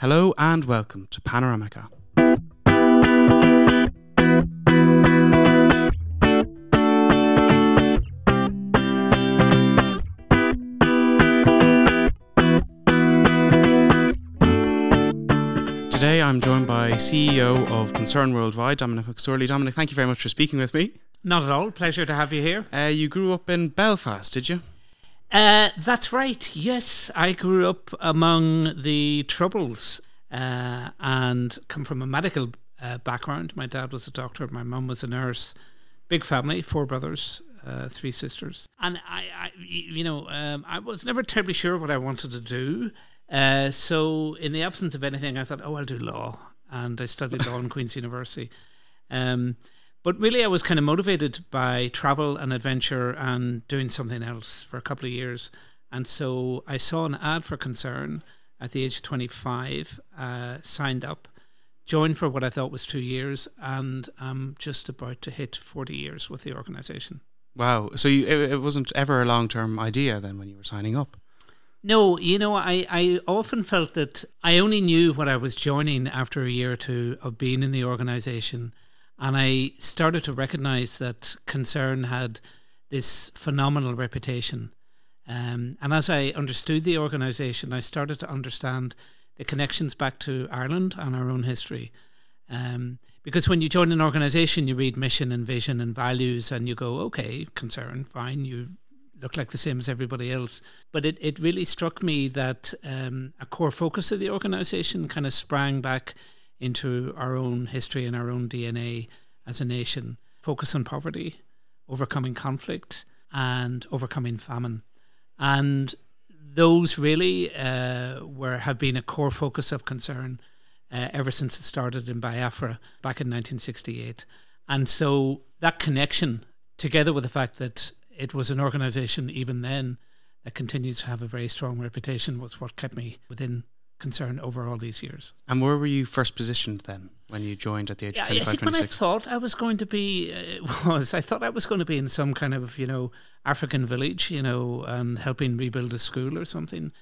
Hello and welcome to Panoramica. Today I'm joined by CEO of Concern Worldwide, Dominic McSorley. Dominic, thank you very much for speaking with me. Not at all. Pleasure to have you here. Uh, you grew up in Belfast, did you? Uh, that's right. Yes, I grew up among the Troubles uh, and come from a medical uh, background. My dad was a doctor, my mum was a nurse. Big family, four brothers, uh, three sisters. And I, I you know, um, I was never terribly sure what I wanted to do. Uh, so, in the absence of anything, I thought, oh, I'll do law. And I studied law in Queen's University. Um, but really, I was kind of motivated by travel and adventure and doing something else for a couple of years. And so I saw an ad for Concern at the age of 25, uh, signed up, joined for what I thought was two years, and I'm just about to hit 40 years with the organization. Wow. So you, it, it wasn't ever a long term idea then when you were signing up? No, you know, I, I often felt that I only knew what I was joining after a year or two of being in the organization. And I started to recognize that Concern had this phenomenal reputation. Um, and as I understood the organization, I started to understand the connections back to Ireland and our own history. Um, because when you join an organization, you read mission and vision and values, and you go, okay, concern, fine, you look like the same as everybody else. But it, it really struck me that um, a core focus of the organization kind of sprang back into our own history and our own DNA as a nation. Focus on poverty, overcoming conflict, and overcoming famine. And those really uh, were have been a core focus of concern uh, ever since it started in Biafra back in 1968. And so that connection, together with the fact that it was an organization even then that continues to have a very strong reputation was what kept me within concern over all these years. And where were you first positioned then when you joined at the age of 25, I think 26? when I thought I was going to be, uh, was I thought I was going to be in some kind of, you know, African village, you know, and helping rebuild a school or something.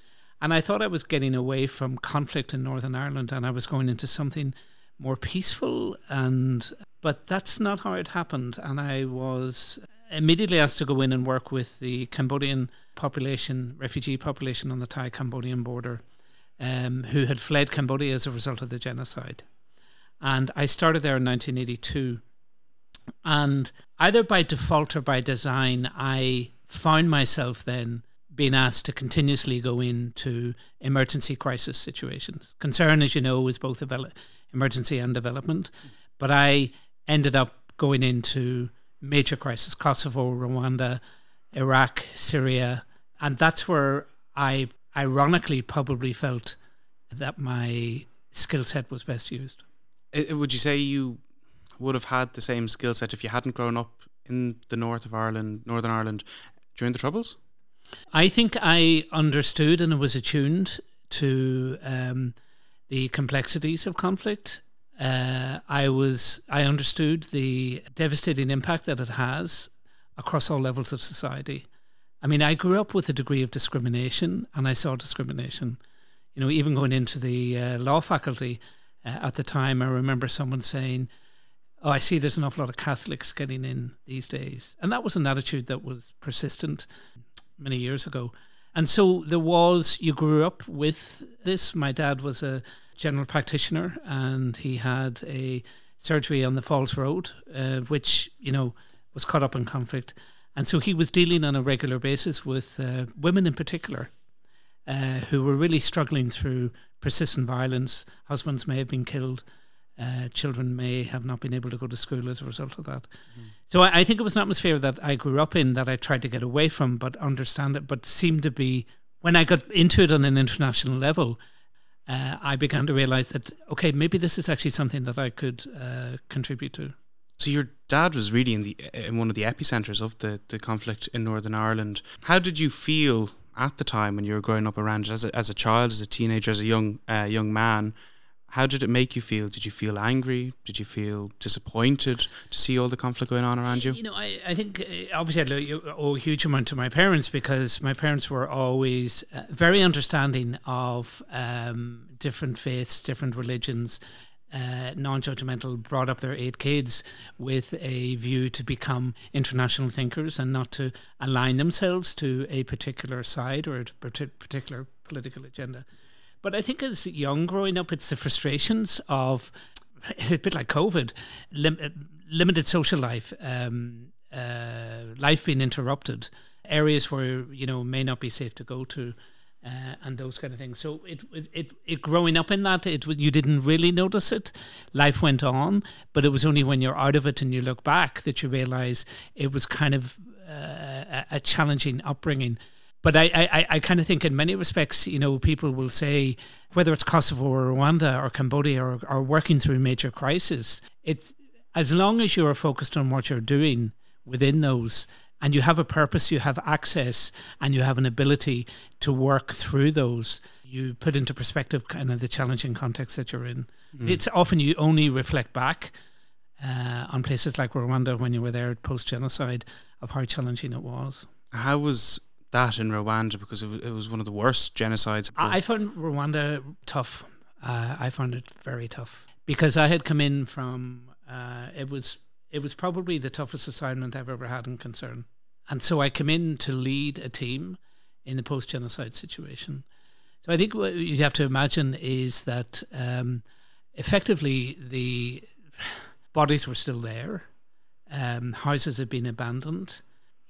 And I thought I was getting away from conflict in Northern Ireland and I was going into something more peaceful and but that's not how it happened and I was immediately asked to go in and work with the Cambodian population, refugee population on the Thai Cambodian border, um, who had fled Cambodia as a result of the genocide. And I started there in 1982. And either by default or by design, I found myself then being asked to continuously go into emergency crisis situations. Concern, as you know, is both emergency and development. But I ended up going into major crisis Kosovo, Rwanda, Iraq, Syria. And that's where I ironically probably felt that my skill set was best used. would you say you would have had the same skill set if you hadn't grown up in the north of Ireland, Northern Ireland, during the Troubles? I think I understood and was attuned to um, the complexities of conflict uh, I was I understood the devastating impact that it has across all levels of society. I mean, I grew up with a degree of discrimination, and I saw discrimination. You know, even going into the uh, law faculty uh, at the time, I remember someone saying, "Oh, I see. There's an awful lot of Catholics getting in these days," and that was an attitude that was persistent many years ago. And so there was. You grew up with this. My dad was a general practitioner, and he had a surgery on the Falls Road, uh, which you know was caught up in conflict, and so he was dealing on a regular basis with uh, women in particular, uh, who were really struggling through persistent violence. Husbands may have been killed. Uh, children may have not been able to go to school as a result of that. Mm. So I, I, think it was an atmosphere that I grew up in that I tried to get away from, but understand it, but seemed to be when I got into it on an international level uh, I began to realize that okay, maybe this is actually something that I could uh, contribute to. So your dad was really in the in one of the epicenters of the, the conflict in Northern Ireland. How did you feel at the time when you were growing up around it as a, as a child, as a teenager, as a young uh, young man? How did it make you feel? Did you feel angry? Did you feel disappointed to see all the conflict going on around you? You know, I, I think uh, obviously I owe a huge amount to my parents because my parents were always uh, very understanding of um, different faiths, different religions, uh, non-judgmental, brought up their eight kids with a view to become international thinkers and not to align themselves to a particular side or a particular political agenda. But I think as young growing up, it's the frustrations of a bit like COVID, lim- limited social life, um, uh, life being interrupted, areas where you know may not be safe to go to. Uh, and those kind of things. So it, it, it, it, growing up in that, it you didn't really notice it. Life went on, but it was only when you're out of it and you look back that you realize it was kind of uh, a challenging upbringing but I, I, I kind of think in many respects, you know, people will say whether it's Kosovo or Rwanda or Cambodia or, or working through major crisis, it's as long as you are focused on what you're doing within those and you have a purpose, you have access, and you have an ability to work through those, you put into perspective kind of the challenging context that you're in. Mm. It's often you only reflect back uh, on places like Rwanda when you were there post genocide of how challenging it was. How was that in Rwanda because it was, it was one of the worst genocides. I found Rwanda tough. Uh, I found it very tough because I had come in from. Uh, it was it was probably the toughest assignment I've ever had in concern, and so I come in to lead a team in the post genocide situation. So I think what you have to imagine is that um, effectively the bodies were still there, um, houses had been abandoned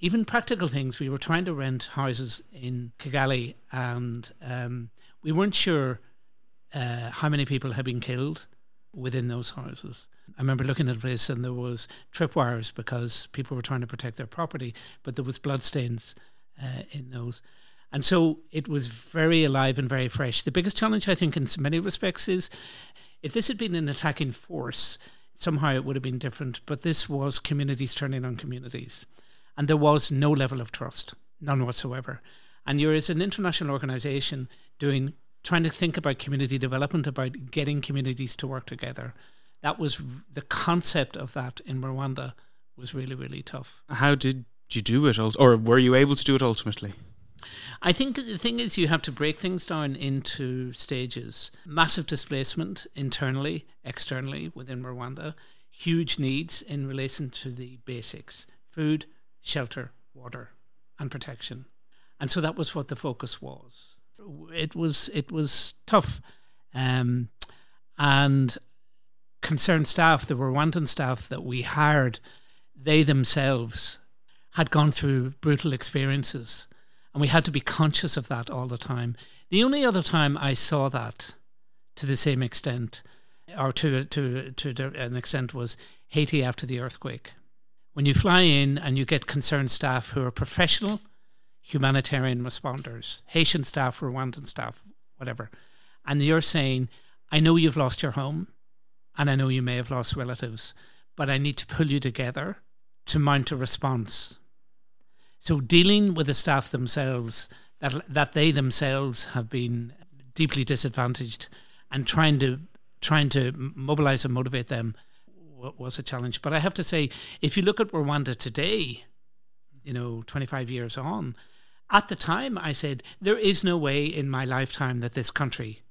even practical things. We were trying to rent houses in Kigali, and um, we weren't sure uh, how many people had been killed within those houses. I remember looking at place, and there was tripwires because people were trying to protect their property, but there was bloodstains uh, in those. And so it was very alive and very fresh. The biggest challenge, I think, in many respects, is if this had been an attacking force, somehow it would have been different. But this was communities turning on communities and there was no level of trust, none whatsoever. And you're as an international organization doing trying to think about community development, about getting communities to work together. That was the concept of that in Rwanda was really really tough. How did you do it, or were you able to do it ultimately? I think the thing is, you have to break things down into stages. Massive displacement internally, externally within Rwanda, huge needs in relation to the basics food, shelter, water, and protection. And so that was what the focus was. It was it was tough, um, and concerned staff, the Rwandan staff that we hired, they themselves had gone through brutal experiences, and we had to be conscious of that all the time. The only other time I saw that, to the same extent, or to to to an extent, was Haiti after the earthquake. When you fly in and you get concerned staff who are professional humanitarian responders, Haitian staff, Rwandan staff, whatever, and you're saying, I know you've lost your home and I know you may have lost relatives, but I need to pull you together to mount a response. So dealing with the staff themselves, that that they themselves have been deeply disadvantaged, and trying to trying to mobilize and motivate them was a challenge. But I have to say, if you look at Rwanda today, you know, 25 years on, at the time I said, there is no way in my lifetime that this country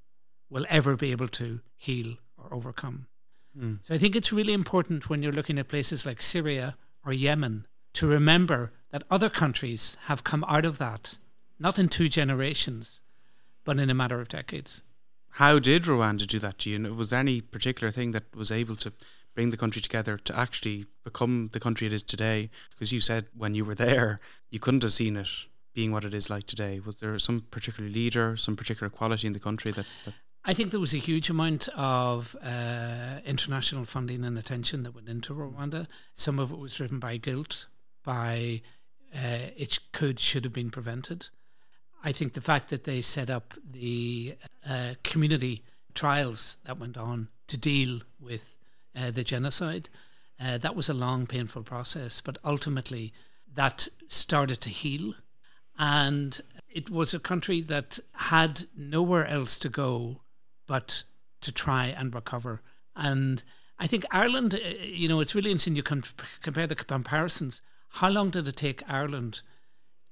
will ever be able to heal or overcome. Mm. So I think it's really important when you're looking at places like Syria or Yemen to remember that other countries have come out of that, not in two generations, but in a matter of decades. How did Rwanda do that? Do you know? Was there any particular thing that was able to bring the country together to actually become the country it is today? Because you said when you were there, you couldn't have seen it being what it is like today. Was there some particular leader, some particular quality in the country that, that I think there was a huge amount of uh, international funding and attention that went into Rwanda. Some of it was driven by guilt, by uh, it could should have been prevented. I think the fact that they set up the uh, community trials that went on to deal with uh, the genocide. Uh, that was a long, painful process, but ultimately that started to heal. And it was a country that had nowhere else to go but to try and recover. And I think Ireland, uh, you know, it's really interesting. You can compare the comparisons. How long did it take Ireland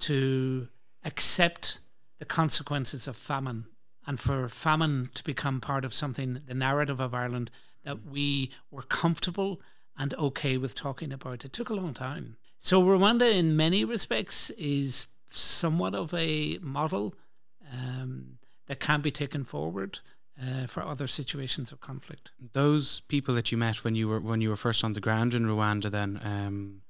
to accept the consequences of famine and for famine to become part of something, the narrative of Ireland, that we were comfortable and okay with talking about? It took a long time. So Rwanda, in many respects, is somewhat of a model um, that can be taken forward uh, for other situations of conflict. Those people that you met when you were when you were first on the ground in Rwanda, then um,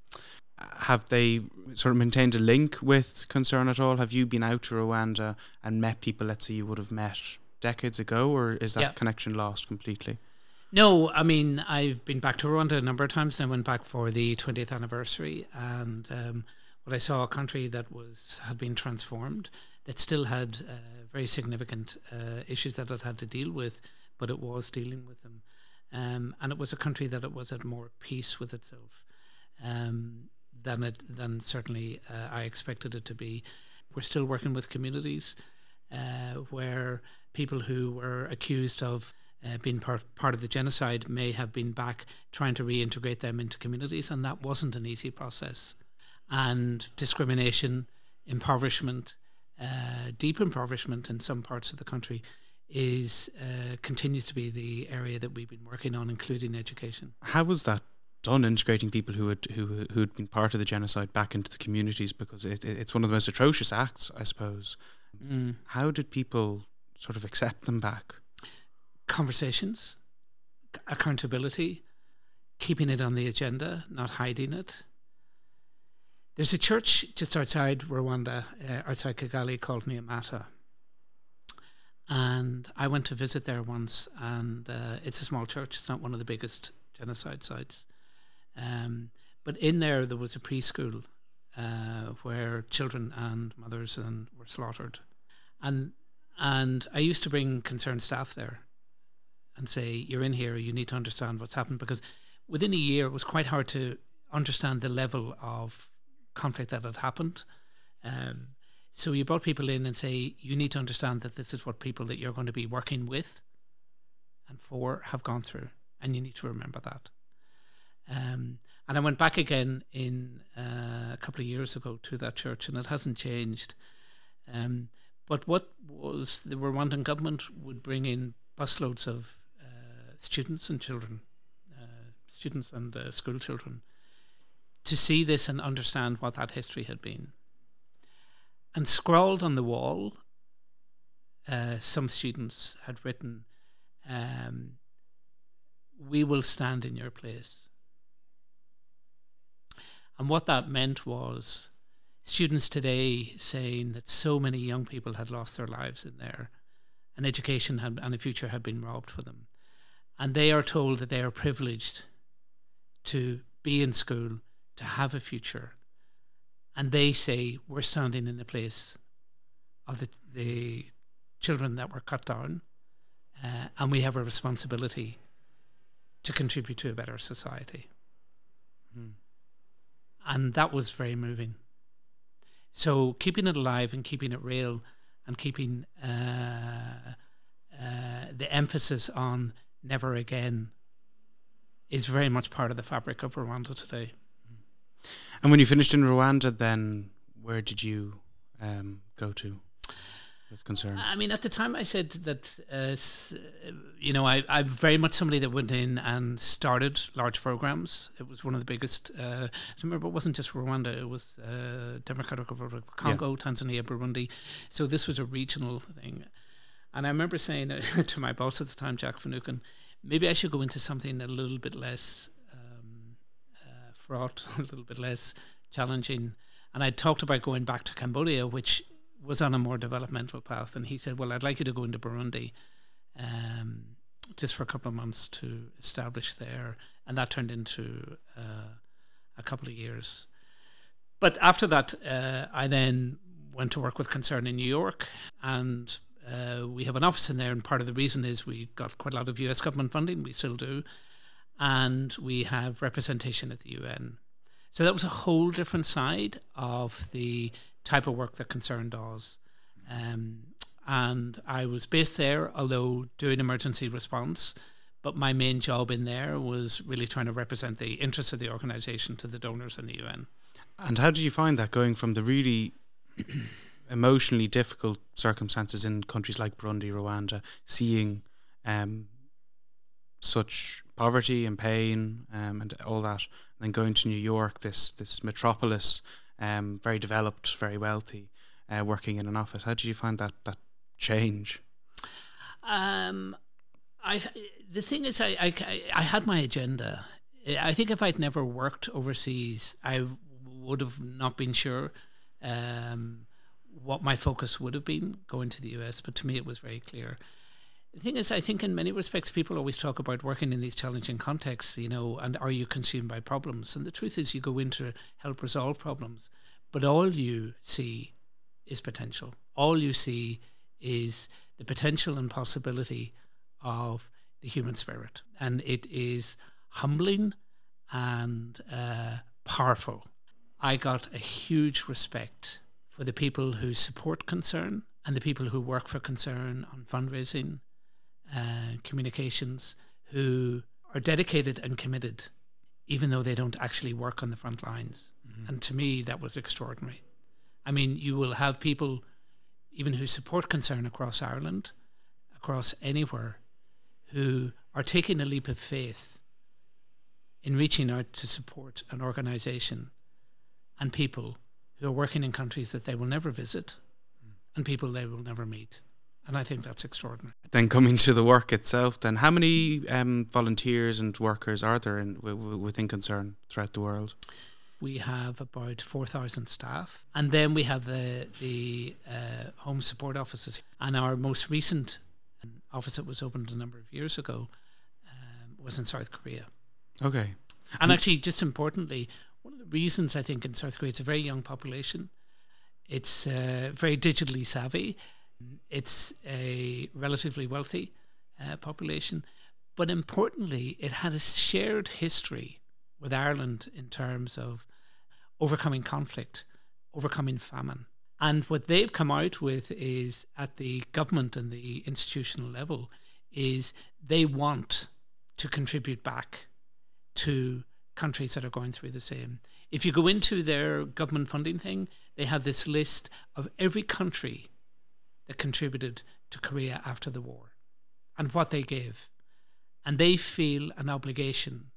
have they sort of maintained a link with Concern at all? Have you been out to Rwanda and met people, let's say, you would have met decades ago, or is that yeah. connection lost completely? No, I mean I've been back to Rwanda a number of times. And I went back for the 20th anniversary, and um, what I saw a country that was had been transformed, that still had uh, very significant uh, issues that it had to deal with, but it was dealing with them. Um, and it was a country that it was at more peace with itself um, than it than certainly uh, I expected it to be. We're still working with communities uh, where people who were accused of uh, being part, part of the genocide may have been back trying to reintegrate them into communities, and that wasn't an easy process. And discrimination, impoverishment, uh, deep impoverishment in some parts of the country is uh, continues to be the area that we've been working on, including education. How was that done, integrating people who had who who had been part of the genocide back into the communities? Because it, it it's one of the most atrocious acts, I suppose. Mm. How did people sort of accept them back? Conversations, accountability, keeping it on the agenda, not hiding it. There's a church just outside Rwanda, uh, outside Kigali, called Nyamata. And I went to visit there once, and uh, it's a small church. It's not one of the biggest genocide sites. Um, but in there, there was a preschool uh, where children and mothers and were slaughtered. And, and I used to bring concerned staff there and say, You're in here, you need to understand what's happened. Because within a year, it was quite hard to understand the level of conflict that had happened. Um, so you brought people in and say, you need to understand that this is what people that you're going to be working with and for have gone through, and you need to remember that. Um, and I went back again in uh, a couple of years ago to that church, and it hasn't changed. Um, but what was the Rwandan government would bring in busloads of uh, students and children, uh, students and uh, school children, to see this and understand what that history had been. And scrawled on the wall, uh, some students had written, um, We will stand in your place. And what that meant was students today saying that so many young people had lost their lives in there, and education had, and a future had been robbed for them. And they are told that they are privileged to be in school to have a future. And they say, we're standing in the place of the, the children that were cut down, uh, and we have a responsibility to contribute to a better society. Hmm. And that was very moving. So keeping it alive and keeping it real and keeping uh, uh, the emphasis on never again is very much part of the fabric of Rwanda today. And when you finished in Rwanda, then where did you um, go to? With concern. I mean, at the time, I said that uh, you know I, I'm very much somebody that went in and started large programs. It was one of the biggest. Uh, I remember it wasn't just Rwanda; it was uh, Democratic Republic of Congo, yeah. Tanzania, Burundi. So this was a regional thing. And I remember saying to my boss at the time, Jack Finucane, maybe I should go into something a little bit less fraught, a little bit less challenging. And I talked about going back to Cambodia, which was on a more developmental path. And he said, Well, I'd like you to go into Burundi um, just for a couple of months to establish there. And that turned into uh, a couple of years. But after that, uh, I then went to work with Concern in New York. And uh, we have an office in there. And part of the reason is we got quite a lot of US government funding. We still do and we have representation at the UN. So that was a whole different side of the type of work that Concern does. Um, and I was based there, although doing emergency response. But my main job in there was really trying to represent the interests of the organisation to the donors and the UN. And how did you find that going from the really emotionally difficult circumstances in countries like Burundi, Rwanda, seeing um, such poverty and pain um, and all that, and then going to New York, this this metropolis, um, very developed, very wealthy, uh, working in an office. How did you find that that change? Um, I the thing is, I, I I had my agenda. I think if I'd never worked overseas, I would have not been sure um, what my focus would have been going to the US. But to me, it was very clear. The thing is, I think in many respects, people always talk about working in these challenging contexts, you know, and are you consumed by problems? And the truth is, you go in to help resolve problems, but all you see is potential. All you see is the potential and possibility of the human spirit. And it is humbling and uh, powerful. I got a huge respect for the people who support concern and the people who work for concern on fundraising uh, communications who are dedicated and committed, even though they don't actually work on the front lines. Mm-hmm. And to me, that was extraordinary. I mean, you will have people, even who support concern across Ireland, across anywhere, who are taking a leap of faith in reaching out to support an organization and people who are working in countries that they will never visit mm. and people they will never meet. And I think that's extraordinary. Then coming to the work itself, then how many um, volunteers and workers are there in, w- within Concern throughout the world? We have about four thousand staff, and then we have the the uh, home support offices. And our most recent office that was opened a number of years ago um, was in South Korea. Okay, and actually, just importantly, one of the reasons I think in South Korea it's a very young population. It's uh, very digitally savvy it's a relatively wealthy uh, population, but importantly, it had a shared history with Ireland in terms of overcoming conflict, overcoming famine. And what they've come out with is at the government and the institutional level is they want to contribute back to countries that are going through the same. If you go into their government funding thing, they have this list of every country that contributed to Korea after the war and what they gave. And they feel an obligation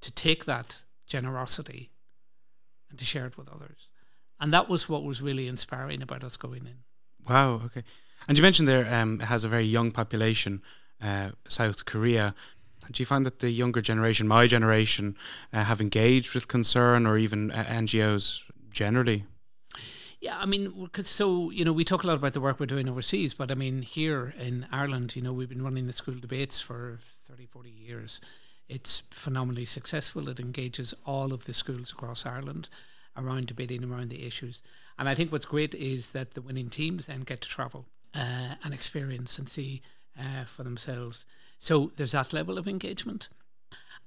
to take that generosity and to share it with others. And that was what was really inspiring about us going in. Wow, okay. And you mentioned there um, it has a very young population, uh, South Korea. Do you find that the younger generation, my generation, uh, have engaged with concern or even uh, NGOs generally? Yeah, I mean, cause so you know, we talk a lot about the work we're doing overseas, but I mean, here in Ireland, you know, we've been running the school debates for 30, 40 years. It's phenomenally successful. It engages all of the schools across Ireland around debating around the issues. And I think what's great is that the winning teams then get to travel uh, and experience and see uh, for themselves. So there's that level of engagement.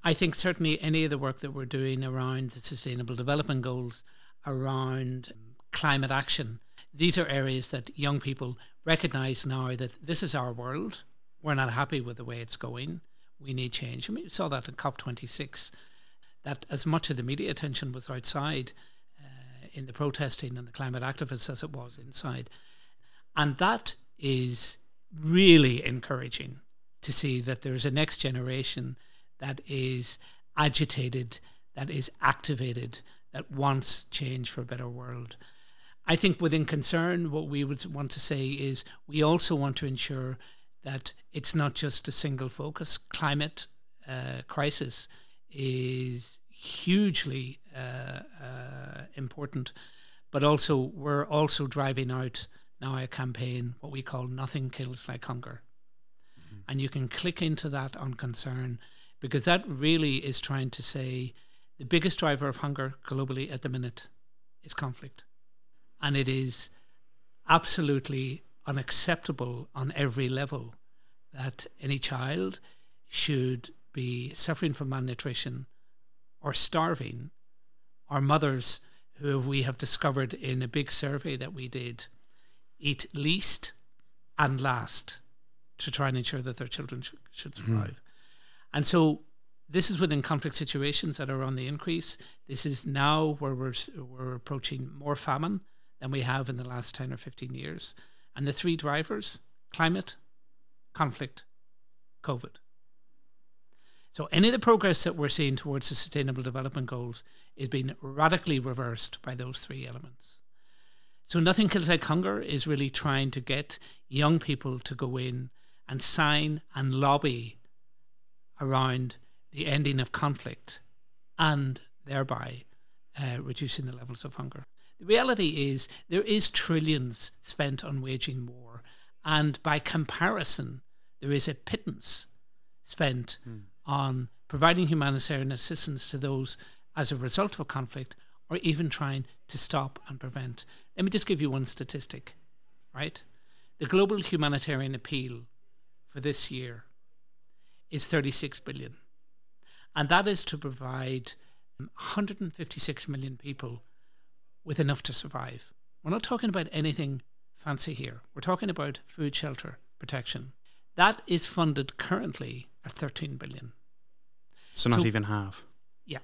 I think certainly any of the work that we're doing around the Sustainable Development Goals, around climate action. These are areas that young people recognize now that this is our world. We're not happy with the way it's going. We need change. And we saw that in COP26, that as much of the media attention was outside uh, in the protesting and the climate activists as it was inside. And that is really encouraging to see that there's a next generation that is agitated, that is activated, that wants change for a better world. I think within concern, what we would want to say is we also want to ensure that it's not just a single focus. Climate uh, crisis is hugely uh, uh, important, but also we're also driving out now a campaign what we call "Nothing Kills Like Hunger," mm-hmm. and you can click into that on concern because that really is trying to say the biggest driver of hunger globally at the minute is conflict and it is absolutely unacceptable on every level that any child should be suffering from malnutrition or starving. Our mothers, who we have discovered in a big survey that we did, eat least and last to try and ensure that their children sh- should Mm-hmm. survive. And so this is within conflict situations that are on the increase. This is now where we're, we're approaching more famine than we have in the last 10 or 15 years. And the three drivers climate, conflict, COVID. So any of the progress that we're seeing towards the Sustainable Development Goals is being radically reversed by those three elements. So Nothing Kills Like Hunger is really trying to get young people to go in and sign and lobby around the ending of conflict and thereby uh, reducing the levels of hunger. The reality is there is trillions spent on waging war, and by comparison, there is a pittance spent hmm. on providing humanitarian assistance to those as a result of a conflict or even trying to stop and prevent. Let me just give you one statistic, right? The global humanitarian appeal for this year is 36 billion. And that is to provide um, 156 million people with enough to survive. We're not talking about anything fancy here. We're talking about food, shelter, protection. That is funded currently at 13 billion. So not So- even half. Yeah.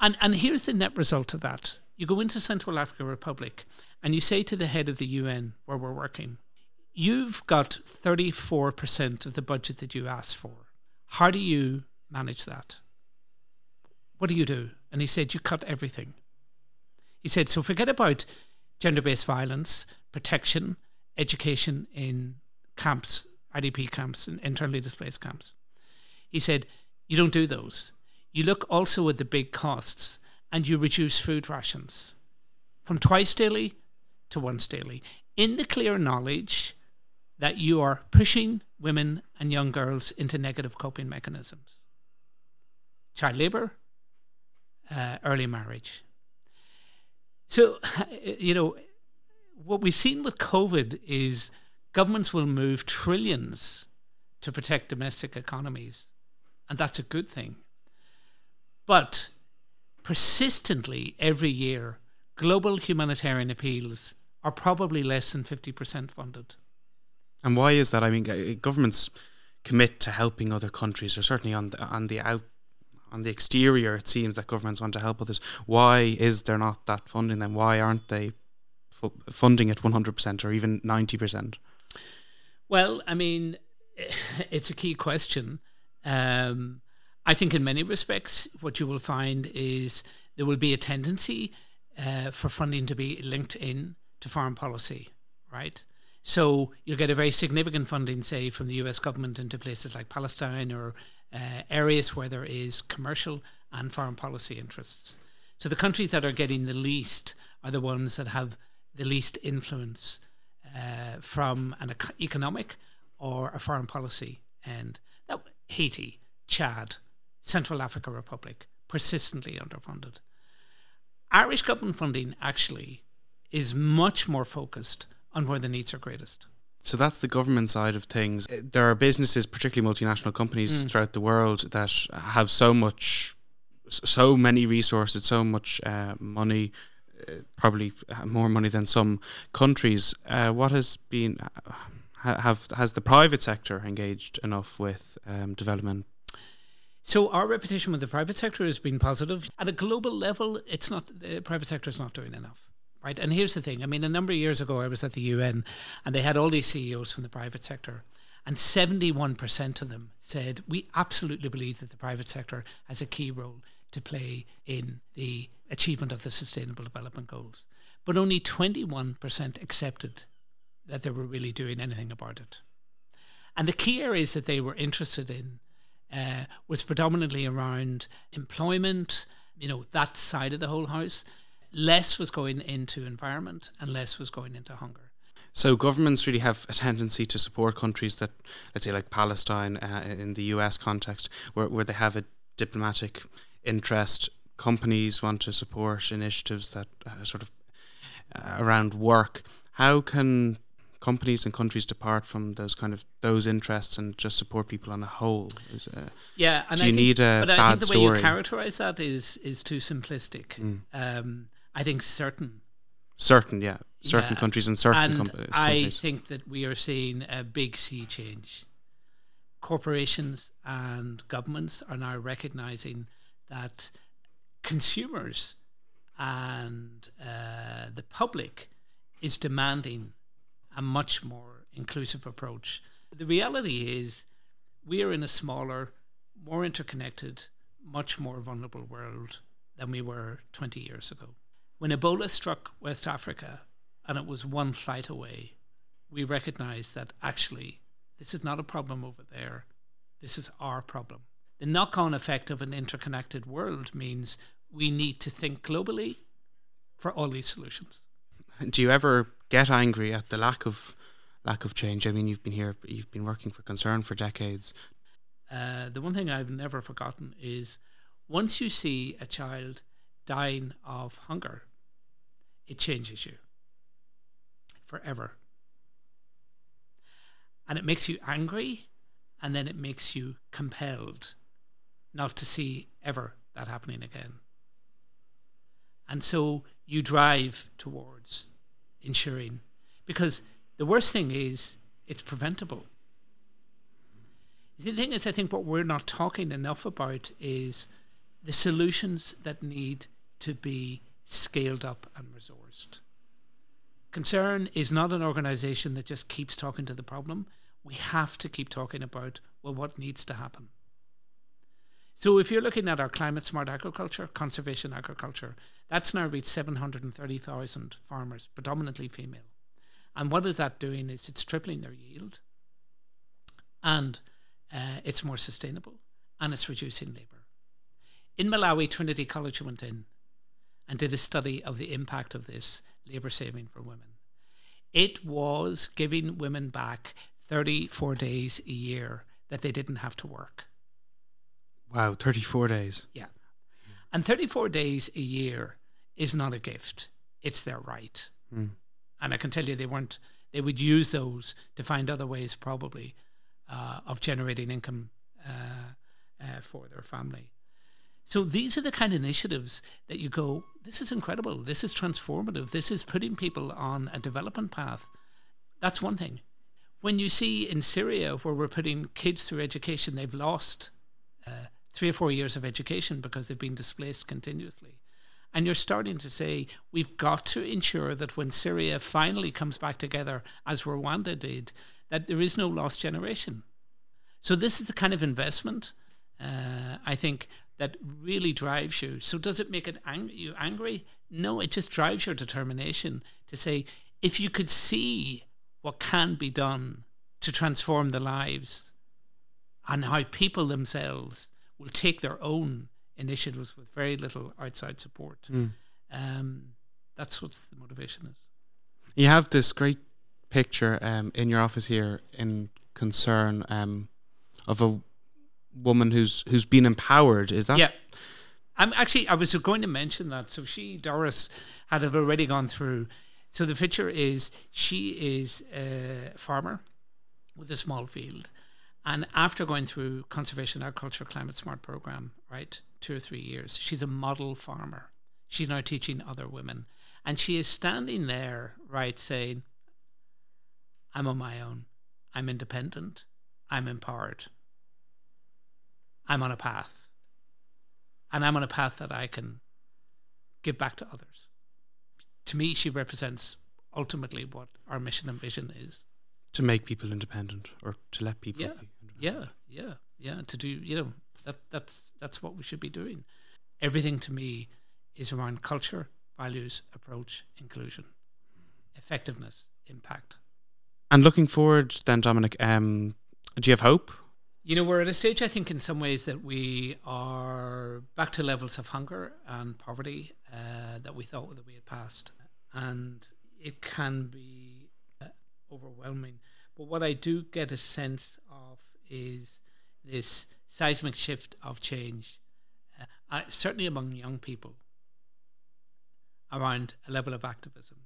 And and here's the net result of that. You go into Central African Republic and you say to the head of the UN where we're working, you've got 34% of the budget that you asked for. How do you manage that? What do you do? And he said, you cut everything. He said, so forget about gender based violence, protection, education in camps, IDP camps, and internally displaced camps. He said, You don't do those. You look also at the big costs and you reduce food rations from twice daily to once daily in the clear knowledge that you are pushing women and young girls into negative coping mechanisms child labour, uh, early marriage. So, you know, what we've seen with COVID is governments will move trillions to protect domestic economies, and that's a good thing. But persistently, every year, global humanitarian appeals are probably less than 50% funded. And why is that? I mean, governments commit to helping other countries, or certainly on the on the out on the exterior, it seems that governments want to help others. Why is there not that funding? Then why aren't they fu- funding it one hundred percent or even ninety percent? Well, I mean, it's a key question. Um, I think in many respects, what you will find is there will be a tendency uh, for funding to be linked in to foreign policy, right? So you'll get a very significant funding, say, from the US government into places like Palestine or uh, areas where there is commercial and foreign policy interests. So the countries that are getting the least are the ones that have the least influence uh, from an eco- economic or a foreign policy end. That Haiti, Chad, Central Africa Republic, persistently underfunded. Irish government funding actually is much more focused on where the needs are greatest. So that's the government side of things. Uh, There are businesses, particularly multinational companies throughout the world, that have so much, so many resources, so much uh, money, uh, probably more money than some countries. Uh, what has been, ha- have has the private sector engaged enough with um, development? So our reputation with the private sector has been positive. At a global level, it's not the private sector is not doing enough. Right. And here's the thing. I mean, a number of years ago I was at the UN and they had all these CEOs from the private sector. And 71% of them said, We absolutely believe that the private sector has a key role to play in the achievement of the Sustainable Development Goals. But only 21% accepted that they were really doing anything about it. And the key areas that they were interested in uh, was predominantly around employment, you know, that side of the whole house. Less was going into environment and less was going into hunger. So governments really have a tendency to support countries that, let's say, like Palestine uh, in the U.S. context, where where they have a diplomatic interest. Companies want to support initiatives that uh, sort of uh, around work. How can companies and countries depart from those kind of those interests and just support people on a whole? Is, uh, Yeah, and Do I you think, need a but I think the way story? you characterize that is is too simplistic. Mm. Um, I think certain certain, yeah, certain Yeah. countries and certain and com- I think that we are seeing a big sea change. Corporations and governments are now recognizing that consumers and uh, the public is demanding a much more inclusive approach. The reality is, we are in a smaller, more interconnected, much more vulnerable world than we were 20 years ago. When Ebola struck West Africa and it was one flight away, we recognized that actually this is not a problem over there. This is our problem. The knock on effect of an interconnected world means we need to think globally for all these solutions. Do you ever get angry at the lack of lack of change? I mean, you've been here, you've been working for Concern for decades. Uh, the one thing I've never forgotten is once you see a child dying of hunger, it changes you forever. And it makes you angry, and then it makes you compelled not to see ever that happening again. And so you drive towards ensuring, because the worst thing is it's preventable. The thing is, I think what we're not talking enough about is the solutions that need to be scaled up and resourced. Concern is not an organization that just keeps talking to the problem. We have to keep talking about, well, what needs to happen. So if you're looking at our climate smart agriculture, conservation agriculture, that's now reached 730,000 farmers, predominantly female. And what is that doing is it's tripling their yield and uh, it's more sustainable and it's reducing labour. In Malawi, Trinity College went in and did a study of the impact of this labour saving for women. It was giving women back 34 days a year that they didn't have to work. Wow, 34 days. Yeah. And 34 days a year is not a gift, it's their right. Mm. And I can tell you they weren't, they would use those to find other ways probably uh, of generating income uh, uh, for their family. So these are the kind of initiatives that you go, this is incredible, this is transformative, this is putting people on a development path. That's one thing. When you see in Syria where we're putting kids through education, they've lost uh, three or four years of education because they've been displaced continuously. And you're starting to say, we've got to ensure that when Syria finally comes back together, as Rwanda did, that there is no lost generation. So, this is the kind of investment uh, I think that really drives you. So, does it make it ang- you angry? No, it just drives your determination to say, if you could see what can be done to transform the lives and how people themselves will take their own initiatives with very little outside support. Mm. Um, that's what the motivation is. You have this great picture um, in your office here in concern um, of a woman who's who's been empowered. Is that Yeah. I'm actually I was going to mention that. So she Doris had have already gone through. So the picture is she is a farmer with a small field. And after going through conservation agriculture climate smart program, right, two or three years, she's a model farmer. She's now teaching other women. And she is standing there, right, saying, I'm on my own. I'm independent. I'm empowered. I'm on a path. And I'm on a path that I can give back to others. To me, she represents ultimately what our mission and vision is. to make people independent or to let people Yeah. be independent? Yeah, yeah, yeah. To do, you know, that that's that's what we should be doing. Everything to me is around culture, values, approach, inclusion, effectiveness, impact. And looking forward, then, Dominic, um, do you have hope? You know, we're at a stage, I think, in some ways that we are back to levels of hunger and poverty uh, that we thought that we had passed. And it can be uh, overwhelming. But what I do get a sense of is this seismic shift of change, uh, certainly among young people, around a level of activism.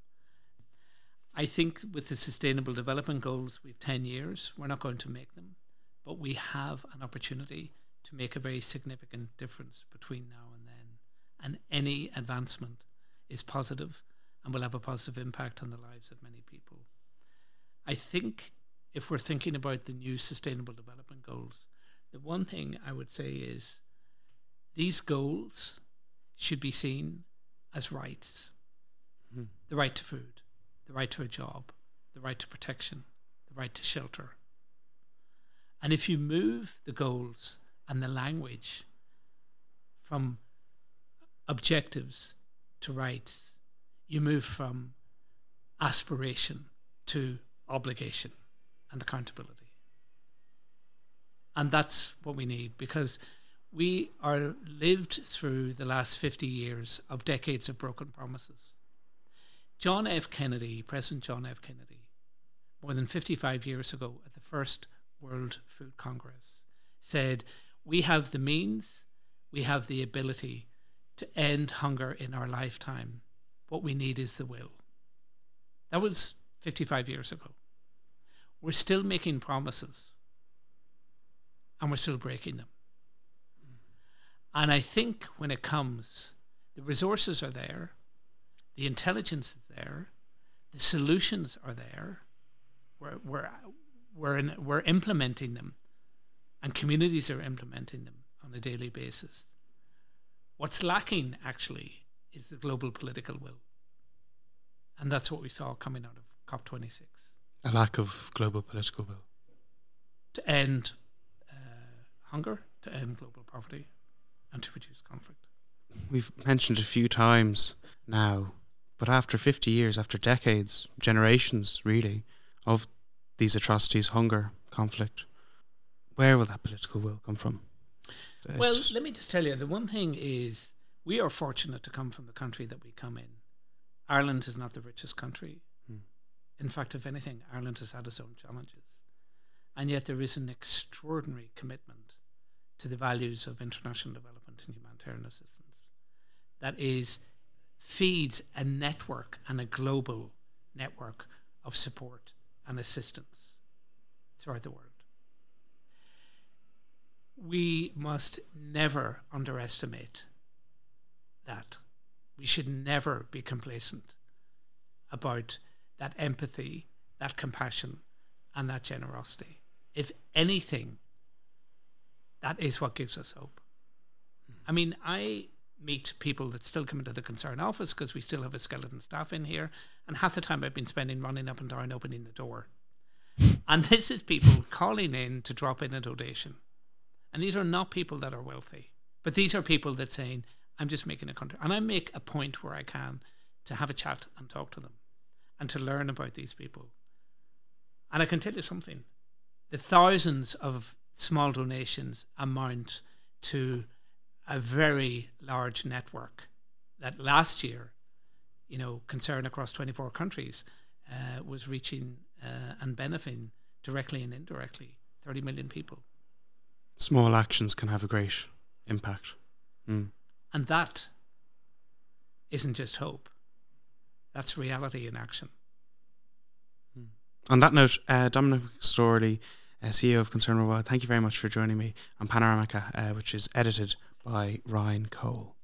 I think with the Sustainable Development Goals, we've 10 years, we're not going to make them but we have an opportunity to make a very significant difference between now and then. And any advancement is positive and will have a positive impact on the lives of many people. I think if we're thinking about the new Sustainable Development Goals, the one thing I would say is these goals should be seen as rights mm. the right to food, the right to a job, the right to protection, the right to shelter. And if you move the goals and the language from objectives to rights, you move from aspiration to obligation and accountability. And that's what we need because we are lived through the last 50 years of decades of broken promises. John F. Kennedy, President John F. Kennedy, more than 55 years ago at the first World Food Congress, said, We have the means, we have the ability to end hunger in our lifetime. What we need is the will. That was 55 years ago. We're still making promises and we're still breaking them. And I think when it comes, the resources are there, the intelligence is there, the solutions are there. We're, we're, we're, in, we're implementing them, and communities are implementing them on a daily basis. What's lacking, actually, is the global political will. And that's what we saw coming out of COP26. A lack of global political will. To end uh, hunger, to end global poverty, and to reduce conflict. We've mentioned a few times now, but after 50 years, after decades, generations really, of these atrocities, hunger, conflict, where will that political will come from? Well, let me just tell you the one thing is we are fortunate to come from the country that we come in. Ireland is not the richest country. Hmm. In fact, if anything, Ireland has had its own challenges. And yet there is an extraordinary commitment to the values of international development and humanitarian assistance that is feeds a network and a global network of support and assistance throughout the world. We must never underestimate that. We should never be complacent about that empathy, that compassion, and that generosity. If anything, that is what gives us hope. I mean, I meet people that still come into the concern office because we still have a skeleton staff in here, and half the time I've been spending running up and down opening the door. and this is people calling in to drop in a donation. And these are not people that are wealthy, but these are people that saying, I'm just making a country. And I make a point where I can to have a chat and talk to them and to learn about these people. And I can tell you something the thousands of small donations amount to a very large network that last year, you know, concern across 24 countries uh, was reaching uh, and benefiting directly and indirectly 30 million people. Small actions can have a great impact. Mm. And that isn't just hope, that's reality in action. Mm. On that note, uh, Dominic MacSorley uh, CEO of Concern Worldwide. Thank you very much for joining me on Panoramica, uh, which is edited by Ryan Cole.